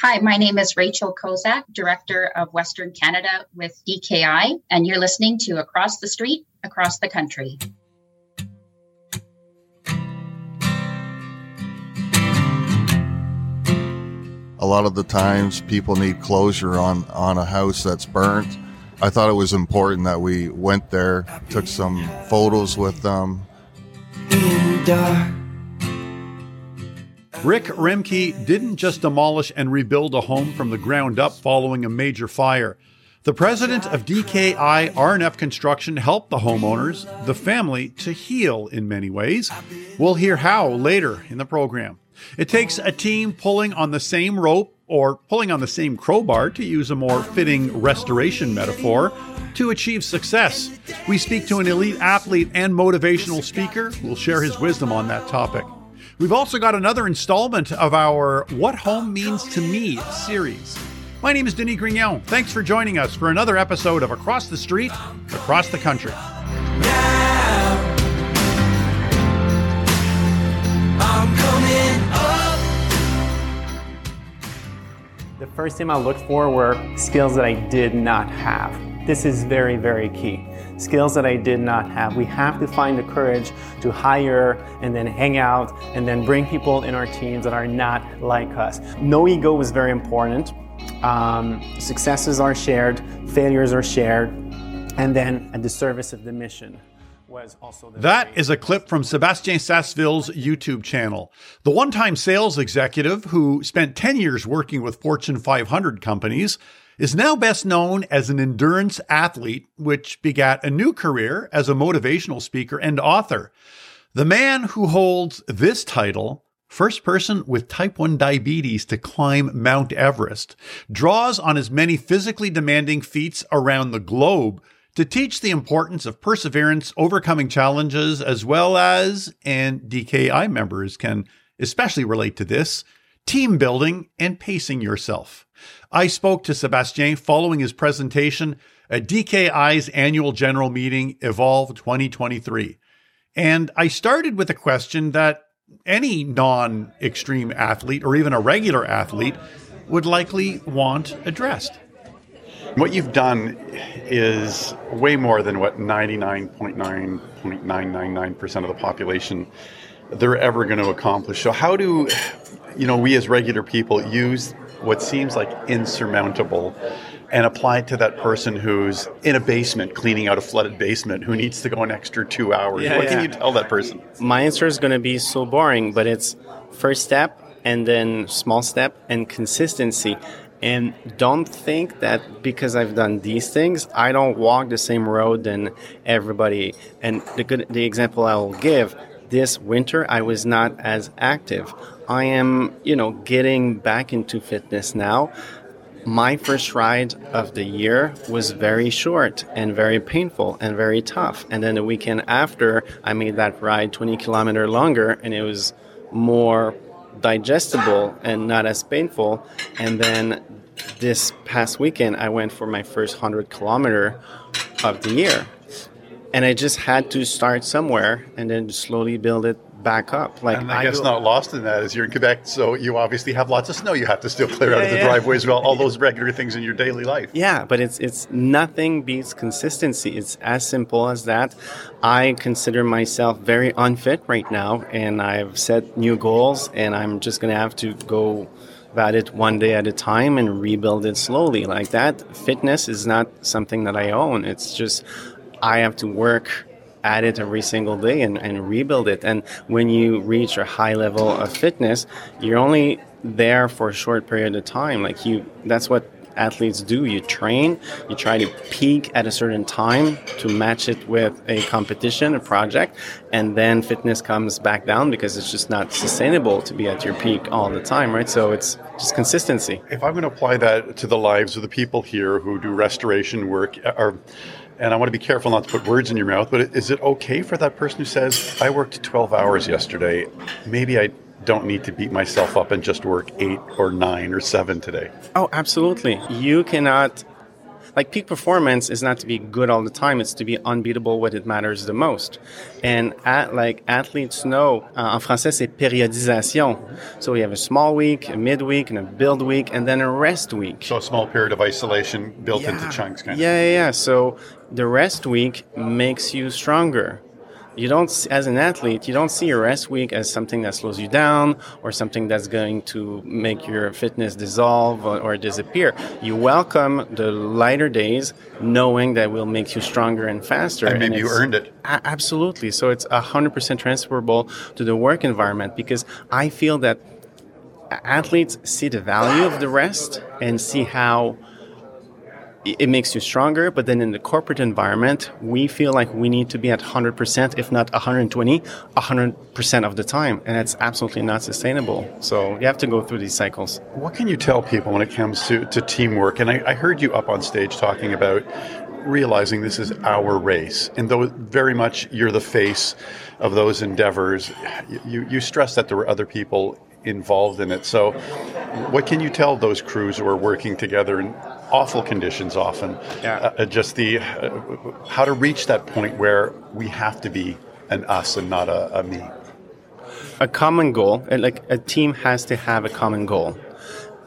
Hi, my name is Rachel Kozak, Director of Western Canada with DKI, and you're listening to Across the Street, Across the Country. A lot of the times people need closure on, on a house that's burnt. I thought it was important that we went there, took some photos with them. Rick Rimkey didn't just demolish and rebuild a home from the ground up following a major fire. The president of DKI R&F Construction helped the homeowners, the family, to heal in many ways. We'll hear how later in the program. It takes a team pulling on the same rope or pulling on the same crowbar, to use a more fitting restoration metaphor, to achieve success. We speak to an elite athlete and motivational speaker who will share his wisdom on that topic. We've also got another installment of our What Home Means to Me series. My name is Denis Grignon. Thanks for joining us for another episode of Across the Street, Across the Country. The first thing I looked for were skills that I did not have. This is very, very key skills that I did not have. We have to find the courage to hire and then hang out and then bring people in our teams that are not like us. No ego was very important. Um, successes are shared, failures are shared, and then at the service of the mission. That is a clip from Sebastien Sasseville's YouTube channel. The one time sales executive who spent 10 years working with Fortune 500 companies is now best known as an endurance athlete, which begat a new career as a motivational speaker and author. The man who holds this title, first person with type 1 diabetes to climb Mount Everest, draws on his many physically demanding feats around the globe to teach the importance of perseverance, overcoming challenges, as well as, and DKI members can especially relate to this, team building and pacing yourself. I spoke to Sebastien following his presentation at DKI's annual general meeting, Evolve 2023. And I started with a question that any non extreme athlete or even a regular athlete would likely want addressed. What you've done is way more than what 99.9.999% of the population they're ever going to accomplish. So how do you know we as regular people use what seems like insurmountable and apply it to that person who's in a basement cleaning out a flooded basement who needs to go an extra two hours yeah, what yeah. can you tell that person my answer is going to be so boring but it's first step and then small step and consistency and don't think that because I've done these things, I don't walk the same road than everybody. And the good, the example I will give this winter, I was not as active. I am, you know, getting back into fitness now. My first ride of the year was very short and very painful and very tough. And then the weekend after, I made that ride 20 kilometer longer and it was more digestible and not as painful. And then this past weekend, I went for my first 100 kilometer of the year. And I just had to start somewhere and then slowly build it back up. Like and I, I guess not lost in that is you're in Quebec, so you obviously have lots of snow you have to still clear yeah, out of the yeah. driveway as well. All those regular things in your daily life. Yeah, but it's it's nothing beats consistency. It's as simple as that. I consider myself very unfit right now, and I've set new goals, and I'm just gonna have to go about it one day at a time and rebuild it slowly like that. Fitness is not something that I own. It's just I have to work at it every single day and, and rebuild it. And when you reach a high level of fitness, you're only there for a short period of time. Like you, that's what athletes do. You train, you try to peak at a certain time to match it with a competition, a project, and then fitness comes back down because it's just not sustainable to be at your peak all the time, right? So it's just consistency. If I'm going to apply that to the lives of the people here who do restoration work, uh, are and I want to be careful not to put words in your mouth, but is it okay for that person who says, I worked 12 hours yesterday, maybe I don't need to beat myself up and just work eight or nine or seven today? Oh, absolutely. You cannot like peak performance is not to be good all the time. It's to be unbeatable when it matters the most. And at, like athletes know, uh, en français c'est périodisation. So we have a small week, a midweek, and a build week, and then a rest week. So a small period of isolation built yeah. into chunks, kind yeah, of. Yeah, yeah. So the rest week makes you stronger you don't as an athlete you don't see your rest week as something that slows you down or something that's going to make your fitness dissolve or, or disappear. You welcome the lighter days knowing that will make you stronger and faster and maybe and you earned it. Absolutely. So it's 100% transferable to the work environment because i feel that athletes see the value of the rest and see how it makes you stronger. But then in the corporate environment, we feel like we need to be at 100%, if not 120, 100% of the time. And it's absolutely not sustainable. So you have to go through these cycles. What can you tell people when it comes to, to teamwork? And I, I heard you up on stage talking about realizing this is our race. And though very much you're the face of those endeavors, you, you stress that there were other people involved in it. So, what can you tell those crews who are working together in awful conditions often? Yeah. Uh, uh, just the uh, how to reach that point where we have to be an us and not a, a me. A common goal, like a team has to have a common goal.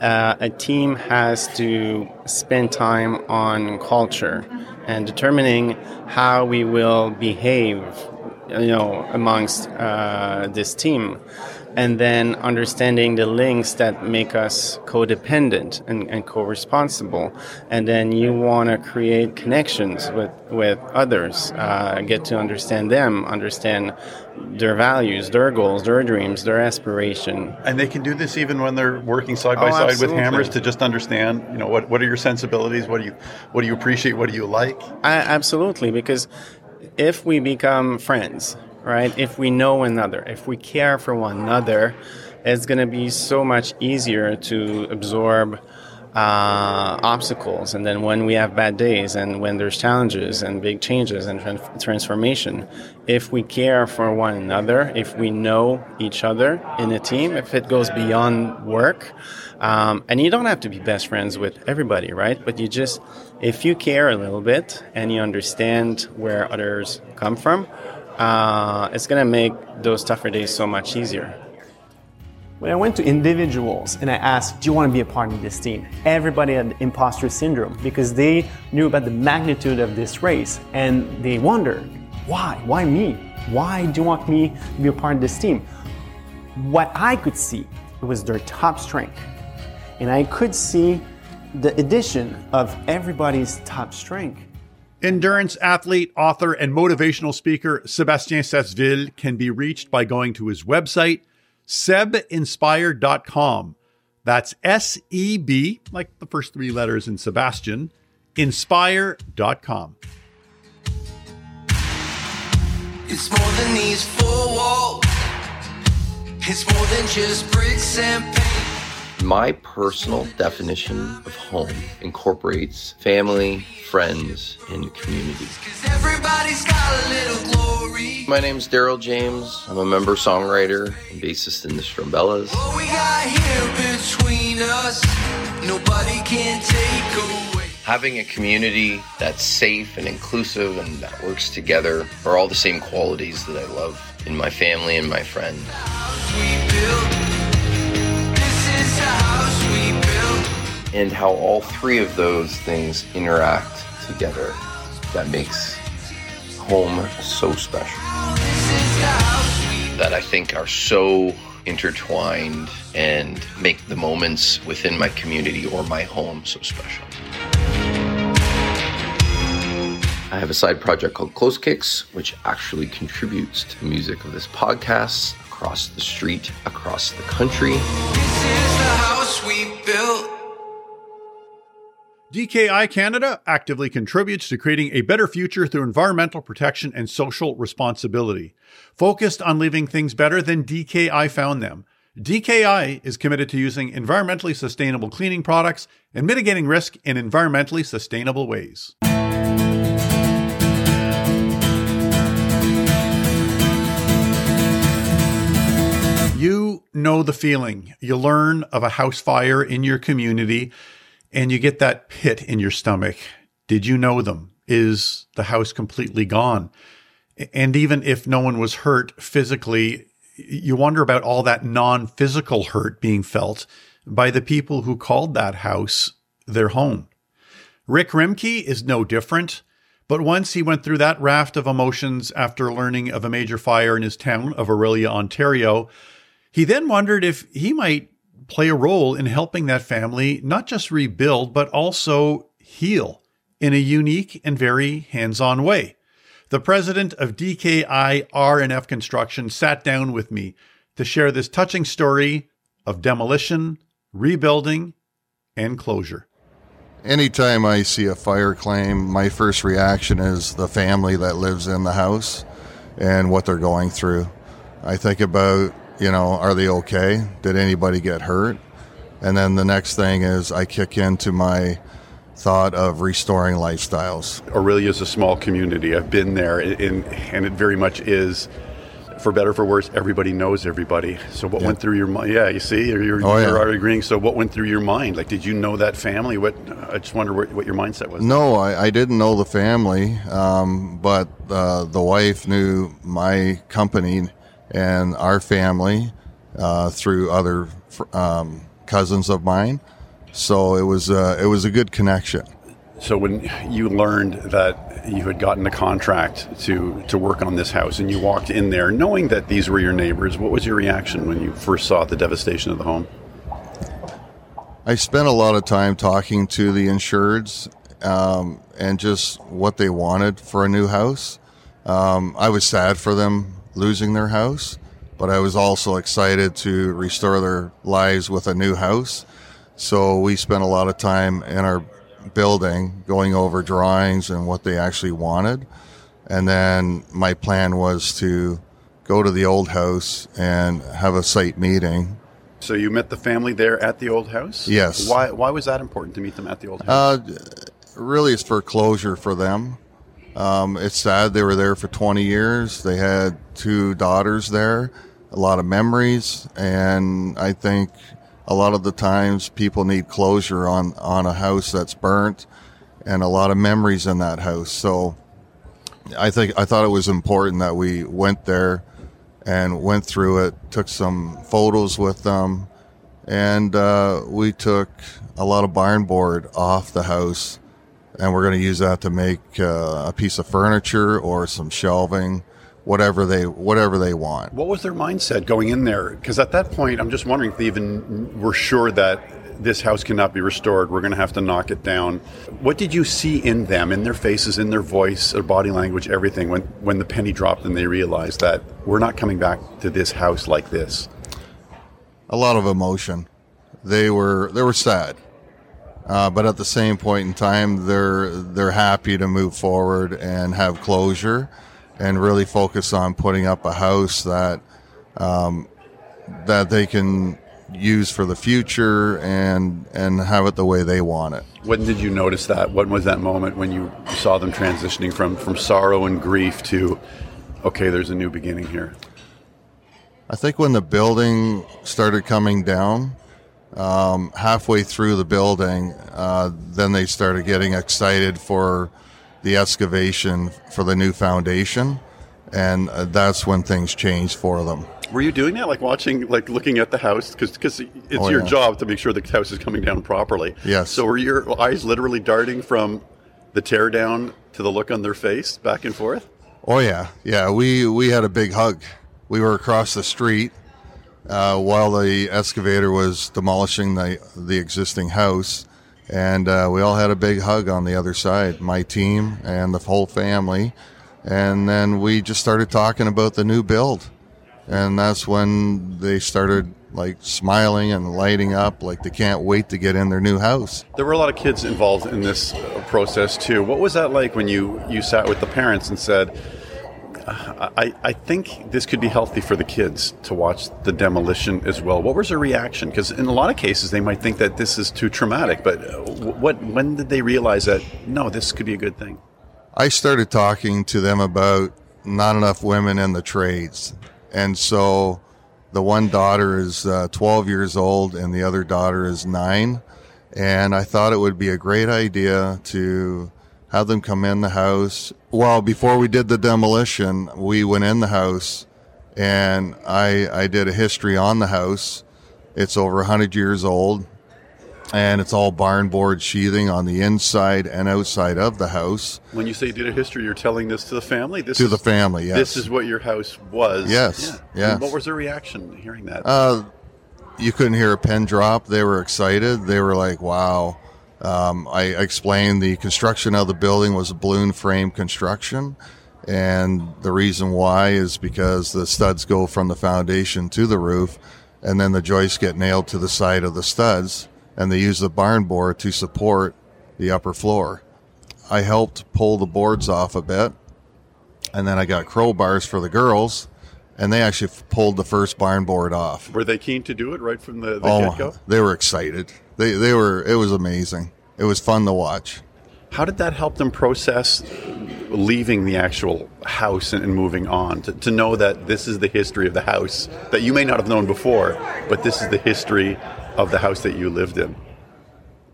Uh, a team has to spend time on culture and determining how we will behave, you know, amongst uh, this team. And then understanding the links that make us codependent and, and co-responsible. And then you want to create connections with, with others uh, get to understand them understand their values their goals their dreams their aspiration. And they can do this even when they're working side by oh, side absolutely. with hammers to just understand you know what, what are your sensibilities? What do you what do you appreciate? What do you like? I, absolutely because if we become friends right? If we know one another, if we care for one another, it's going to be so much easier to absorb uh, obstacles. And then when we have bad days and when there's challenges and big changes and transformation, if we care for one another, if we know each other in a team, if it goes beyond work, um, and you don't have to be best friends with everybody, right? But you just, if you care a little bit and you understand where others come from, uh, it's going to make those tougher days so much easier. When I went to individuals and I asked, Do you want to be a part of this team? Everybody had imposter syndrome because they knew about the magnitude of this race and they wondered, Why? Why me? Why do you want me to be a part of this team? What I could see was their top strength. And I could see the addition of everybody's top strength Endurance athlete, author, and motivational speaker Sebastien Sasseville can be reached by going to his website, sebinspire.com. That's S E B, like the first three letters in Sebastien, inspire.com. It's more than these four walls, it's more than just bricks and paint. My personal definition of home incorporates family, friends, and community. My name is Daryl James. I'm a member songwriter and bassist in the Strumbellas. Having a community that's safe and inclusive and that works together are all the same qualities that I love in my family and my friends and how all three of those things interact together that makes home so special. That I think are so intertwined and make the moments within my community or my home so special. I have a side project called Close Kicks, which actually contributes to the music of this podcast across the street, across the country. DKI Canada actively contributes to creating a better future through environmental protection and social responsibility. Focused on leaving things better than DKI found them, DKI is committed to using environmentally sustainable cleaning products and mitigating risk in environmentally sustainable ways. You know the feeling. You learn of a house fire in your community and you get that pit in your stomach. Did you know them? Is the house completely gone? And even if no one was hurt physically, you wonder about all that non physical hurt being felt by the people who called that house their home. Rick Rimkey is no different, but once he went through that raft of emotions after learning of a major fire in his town of Orillia, Ontario, he then wondered if he might play a role in helping that family not just rebuild, but also heal in a unique and very hands on way. The president of DKI R&F Construction sat down with me to share this touching story of demolition, rebuilding, and closure. Anytime I see a fire claim, my first reaction is the family that lives in the house and what they're going through. I think about, you know, are they okay? Did anybody get hurt? And then the next thing is I kick into my thought of restoring lifestyles. Orillia is a small community. I've been there, in, and it very much is. For better for worse, everybody knows everybody. So what yeah. went through your mind? Yeah, you see, you're, you're, oh, you're agreeing. So what went through your mind? Like, did you know that family? What I just wonder what, what your mindset was. No, I, I didn't know the family, um, but uh, the wife knew my company and our family uh, through other um, cousins of mine. So it was uh, it was a good connection. So when you learned that you had gotten a contract to to work on this house and you walked in there knowing that these were your neighbors, what was your reaction when you first saw the devastation of the home? I spent a lot of time talking to the insureds um, and just what they wanted for a new house. Um, I was sad for them losing their house, but I was also excited to restore their lives with a new house. So we spent a lot of time in our building going over drawings and what they actually wanted. And then my plan was to go to the old house and have a site meeting. So you met the family there at the old house? Yes. Why, why was that important to meet them at the old house? Uh, really, it's for closure for them. Um, it's sad they were there for 20 years. They had two daughters there, a lot of memories, and I think a lot of the times people need closure on, on a house that's burnt and a lot of memories in that house. So I think I thought it was important that we went there and went through it, took some photos with them, and uh, we took a lot of barn board off the house, and we're going to use that to make uh, a piece of furniture or some shelving whatever they whatever they want. What was their mindset going in there? Because at that point, I'm just wondering if they even were sure that this house cannot be restored. We're going to have to knock it down. What did you see in them, in their faces, in their voice, their body language, everything, when when the penny dropped and they realized that we're not coming back to this house like this? A lot of emotion. They were they were sad. Uh, but at the same point in time, they're they're happy to move forward and have closure and really focus on putting up a house that um, that they can use for the future and and have it the way they want it. When did you notice that? When was that moment when you saw them transitioning from from sorrow and grief to okay, there's a new beginning here? I think when the building started coming down, um, halfway through the building, uh, then they started getting excited for the excavation for the new foundation, and uh, that's when things changed for them. Were you doing that, like watching, like looking at the house, because because it's oh, your yeah. job to make sure the house is coming down properly. Yes. So were your eyes literally darting from the tear down to the look on their face, back and forth? Oh yeah, yeah. We we had a big hug. We were across the street uh, while the excavator was demolishing the the existing house, and uh, we all had a big hug on the other side, my team and the whole family. And then we just started talking about the new build. And that's when they started like smiling and lighting up, like they can't wait to get in their new house. There were a lot of kids involved in this process too. What was that like when you, you sat with the parents and said, I, I think this could be healthy for the kids to watch the demolition as well. What was their reaction? Because in a lot of cases, they might think that this is too traumatic. But uh, what when did they realize that no, this could be a good thing? I started talking to them about not enough women in the trades, and so the one daughter is uh, 12 years old and the other daughter is nine, and I thought it would be a great idea to have them come in the house. Well, before we did the demolition, we went in the house and I, I did a history on the house. It's over 100 years old and it's all barn board sheathing on the inside and outside of the house. When you say you did a history, you're telling this to the family. This to is, the family, yes. This is what your house was. Yes, Yeah. yes. And What was their reaction hearing that? Uh, you couldn't hear a pin drop. They were excited. They were like, "Wow!" Um, I explained the construction of the building was a balloon frame construction, and the reason why is because the studs go from the foundation to the roof, and then the joists get nailed to the side of the studs, and they use the barn board to support the upper floor. I helped pull the boards off a bit, and then I got crowbars for the girls, and they actually f- pulled the first barn board off. were they keen to do it right from the, the Oh, get-go? they were excited. They they were. It was amazing. It was fun to watch. How did that help them process leaving the actual house and, and moving on? To, to know that this is the history of the house that you may not have known before, but this is the history of the house that you lived in.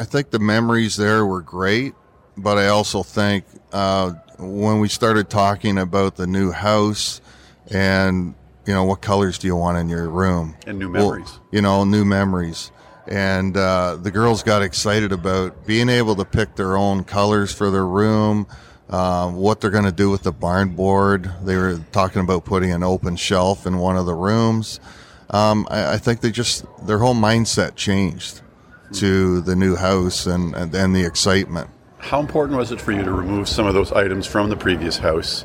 I think the memories there were great, but I also think uh, when we started talking about the new house and you know what colors do you want in your room And new Well, memories. you know, new memories. And uh, the girls got excited about being able to pick their own colors for their room, um, what they're going to do with the barn board. They were talking about putting an open shelf in one of the rooms. Um, I, I think they just their whole mindset changed to the new house and and, and the excitement. How important was it for you to remove some of those items from the previous house?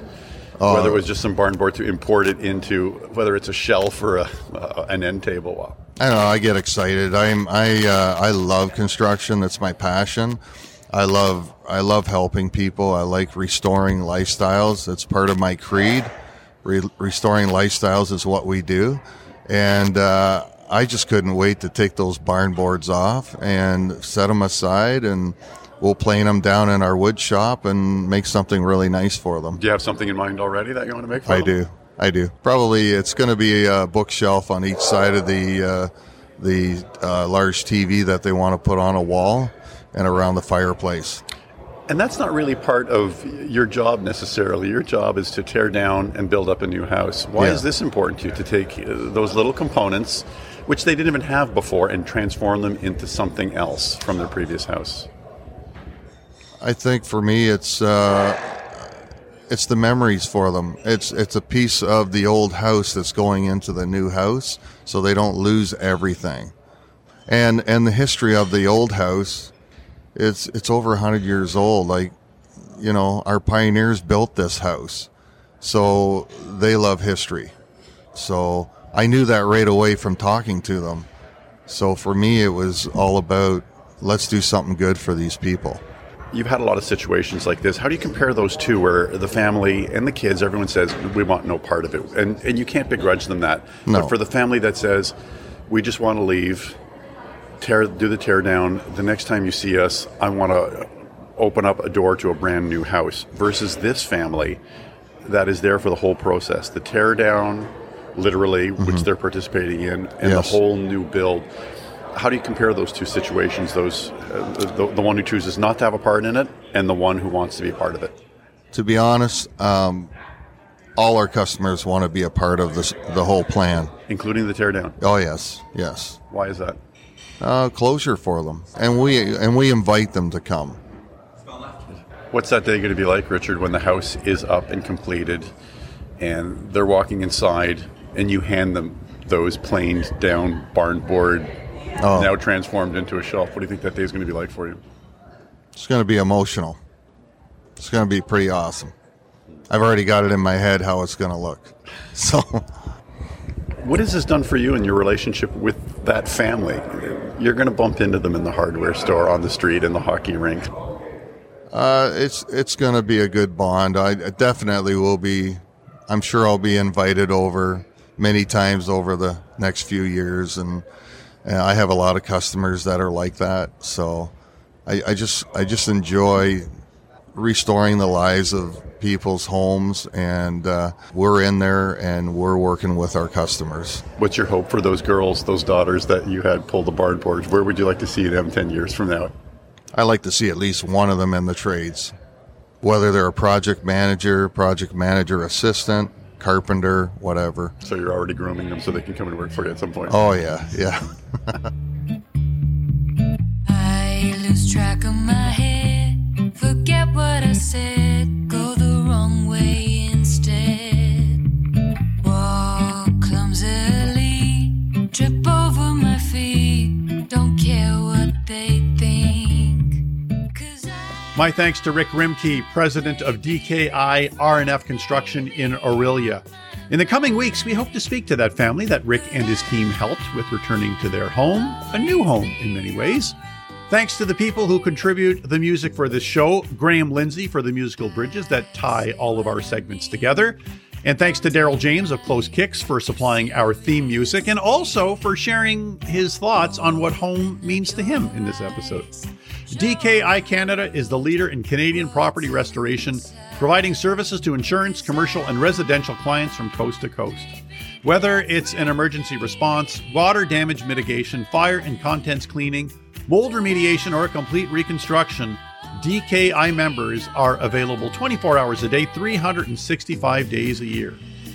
whether it was just some barn board to import it into, whether it's a shelf or a, uh, an end table. I don't know. I get excited. I'm I uh, I love construction. That's my passion. I love I love helping people. I like restoring lifestyles. That's part of my creed. Re- restoring lifestyles is what we do, and uh, I just couldn't wait to take those barn boards off and set them aside, and we'll plane them down in our wood shop and make something really nice for them. Do you have something in mind already that you want to make? For I them? do. I do. Probably it's going to be a bookshelf on each side of the uh, the uh, large TV that they want to put on a wall and around the fireplace. And that's not really part of your job necessarily. Your job is to tear down and build up a new house. Why Yeah. is this important to you to take uh, those little components, which they didn't even have before, and transform them into something else from their previous house? I think for me, it's uh, it's the memories for them. It's it's a piece of the old house that's going into the new house, so they don't lose everything. And and the history of the old house, it's it's over hundred years old. Like, you know, our pioneers built this house, so they love history. So I knew that right away from talking to them. So for me, it was all about let's do something good for these people. You've had a lot of situations like this. How do you compare those two where the family and the kids, everyone says, we want no part of it? And, and you can't begrudge them that. No. But for the family that says, we just want to leave, tear, do the tear down, the next time you see us, I want to open up a door to a brand new house, versus this family that is there for the whole process the tear down, literally, which they're participating in, and Mm-hmm. Yes. the whole new build. How do you compare those two situations? Those uh, the, the one who chooses not to have a part in it, and the one who wants to be a part of it. to be honest, um, all our customers want to be a part of this, the whole plan. including the teardown. Oh yes, yes. Why is that? Uh, closure for them, and we and we invite them to come. What's that day going to be like, Richard, when the house is up and completed, and they're walking inside, and you hand them those planed down barn board, Oh. now transformed into a shelf? What do you think that day is going to be like for you? It's going to be emotional. It's going to be pretty awesome. I've already got it in my head how it's going to look. So What has this done for you and your relationship with that family? You're going to bump into them in the hardware store, on the street, in the hockey rink. uh, it's it's going to be a good bond. I I definitely will be. I'm sure I'll be invited over many times over the next few years, and, and I have a lot of customers that are like that. So I, I just I just enjoy restoring the lives of people's homes, and uh, we're in there and we're working with our customers. What's your hope for those girls, those daughters that you had pull the barn boards? Where would you like to see them 10 years from now? I like to see at least one of them in the trades. whether they're a project manager, project manager assistant, carpenter, whatever. So you're already grooming them so they can come and work for you at some point. Oh yeah, yeah. I lose track of my My thanks to Rick Rimkey, president of DKI R&F Construction in Orillia. In the coming weeks, we hope to speak to that family that Rick and his team helped with returning to their home, a new home in many ways. Thanks to the people who contribute the music for this show Graham Lindsay for the musical bridges that tie all of our segments together. And thanks to Daryl James of Close Kicks for supplying our theme music and also for sharing his thoughts on what home means to him in this episode. DKI Canada is the leader in Canadian property restoration, providing services to insurance, commercial, and residential clients from coast to coast. Whether it's an emergency response, water damage mitigation, fire and contents cleaning, mold remediation, or a complete reconstruction, DKI members are available 24 hours a day, 365 days a year.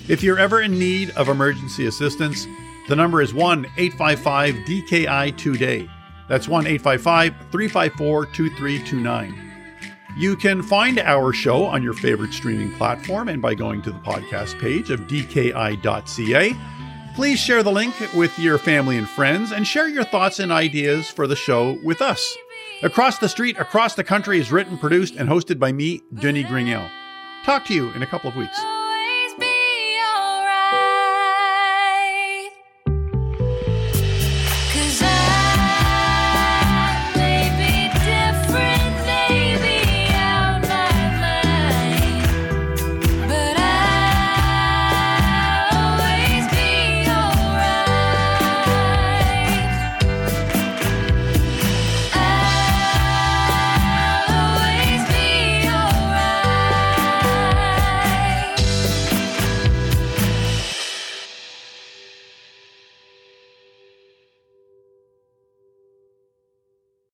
If you're ever in need of emergency assistance, the number is 1 855 DKI Today. That's 1 855 354 2329. You can find our show on your favorite streaming platform and by going to the podcast page of dki.ca. Please share the link with your family and friends and share your thoughts and ideas for the show with us. Across the Street, Across the Country is written, produced, and hosted by me, Denis Grignon. Talk to you in a couple of weeks.